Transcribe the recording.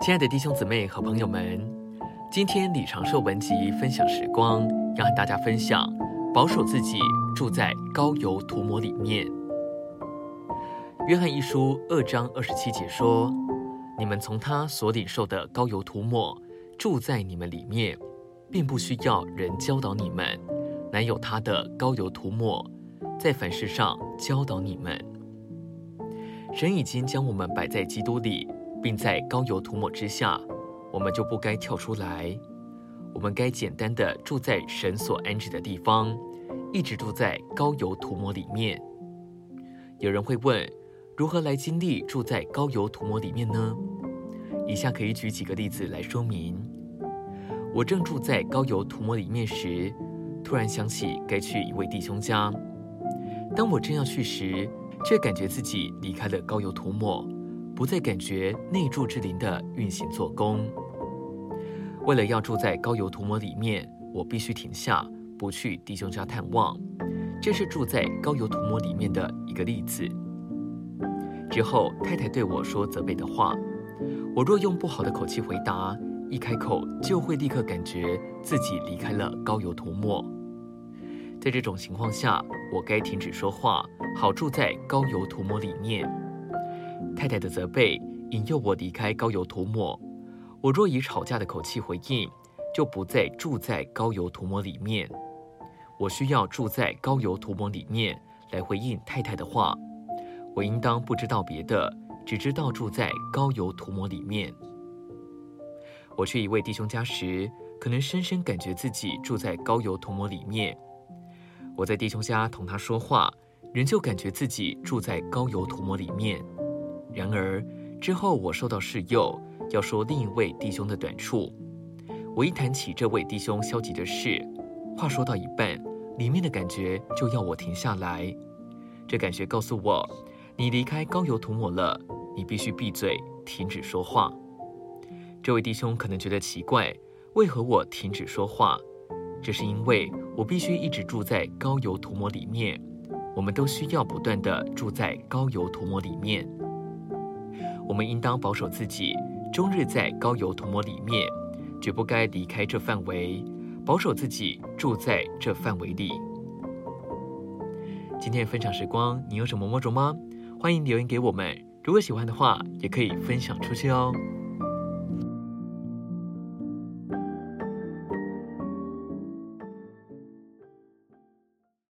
亲爱的弟兄姊妹和朋友们，今天李长寿文集分享时光，要和大家分享保守自己住在膏油涂抹里面。约翰一书二章二十七节说：“你们从他所领受的膏油涂抹住在你们里面，并不需要人教导你们，乃有他的膏油涂抹，在凡事上教导你们。神已经将我们摆在基督里。”并在膏油涂抹之下，我们就不该跳出来。我们该简单的住在神所安置的地方，一直住在膏油涂抹里面。有人会问，如何来经历住在膏油涂抹里面呢？以下可以举几个例子来说明。我正住在膏油涂抹里面时，突然想起该去一位弟兄家。当我正要去时，却感觉自己离开了膏油涂抹。不再感觉内住之灵的运行做工。为了要住在高油涂抹里面，我必须停下，不去弟兄家探望。这是住在高油涂抹里面的一个例子。之后，太太对我说责备的话，我若用不好的口气回答，一开口就会立刻感觉自己离开了高油涂抹。在这种情况下，我该停止说话，好住在高油涂抹里面。太太的责备引诱我离开高油涂抹，我若以吵架的口气回应，就不再住在高油涂抹里面。我需要住在高油涂抹里面来回应太太的话。我应当不知道别的，只知道住在高油涂抹里面。我去一位弟兄家时，可能深深感觉自己住在高油涂抹里面。我在弟兄家同他说话，仍旧感觉自己住在高油涂抹里面。然而之后，我受到示诱，要说另一位弟兄的短处。我一谈起这位弟兄消极的事，话说到一半，里面的感觉就要我停下来。这感觉告诉我，你离开膏油涂抹了，你必须闭嘴，停止说话。这位弟兄可能觉得奇怪，为何我停止说话？这是因为我必须一直住在膏油涂抹里面。我们都需要不断的住在膏油涂抹里面。我们应当保守自己，终日在高油涂抹里面，绝不该离开这范围，保守自己住在这范围里。今天的分享时光，你有什么摸着吗？欢迎留言给我们。如果喜欢的话，也可以分享出去哦。